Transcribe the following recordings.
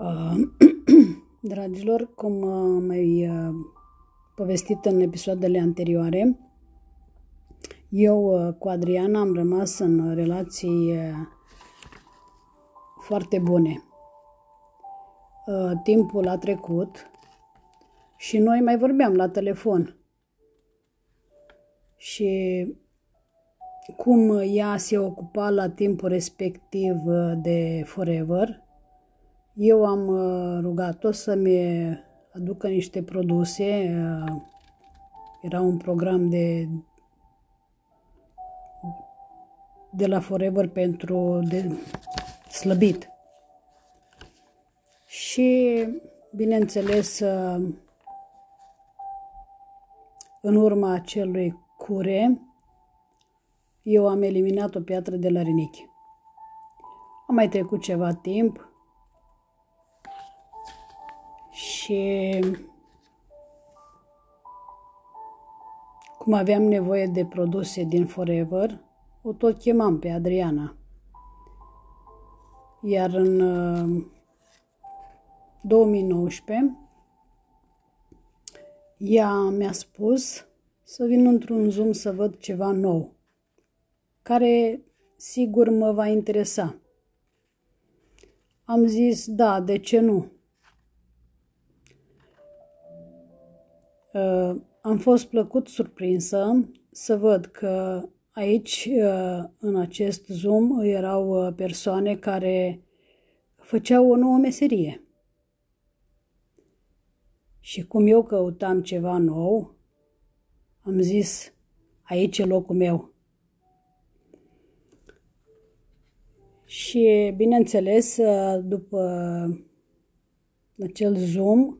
Uh, dragilor, cum am mai uh, povestit în episoadele anterioare, eu uh, cu Adriana am rămas în relații foarte bune. Timpul a trecut și noi mai vorbeam la telefon. Și cum ea se ocupa la timpul respectiv de Forever, eu am uh, rugat-o să-mi aducă niște produse. Uh, era un program de de la Forever pentru de slăbit. Și, bineînțeles, uh, în urma acelui cure, eu am eliminat o piatră de la rinichi. A mai trecut ceva timp, și cum aveam nevoie de produse din Forever, o tot chemam pe Adriana. Iar în 2019, uh, ea mi-a spus să vin într-un Zoom să văd ceva nou, care sigur mă va interesa. Am zis, da, de ce nu? Am fost plăcut surprinsă să văd că aici, uh, în acest Zoom, erau uh, persoane care făceau o nouă meserie. Și cum eu căutam ceva nou, am zis, aici e locul meu. Și, bineînțeles, după acel Zoom,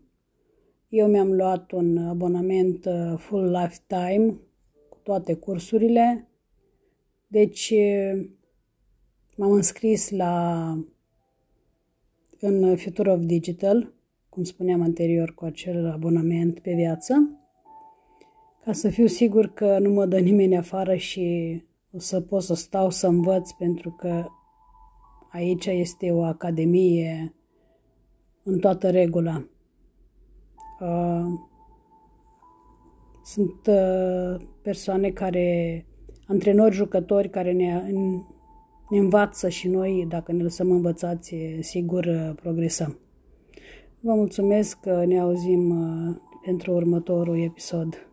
eu mi-am luat un abonament uh, full lifetime cu toate cursurile. Deci uh, m-am înscris la în Future of Digital, cum spuneam anterior, cu acel abonament pe viață, ca să fiu sigur că nu mă dă nimeni afară și o să pot să stau să învăț, pentru că aici este o academie în toată regula. Uh, sunt uh, persoane care, antrenori, jucători care ne, ne învață și noi, dacă ne lăsăm învățați, sigur uh, progresăm. Vă mulțumesc că ne auzim pentru următorul episod.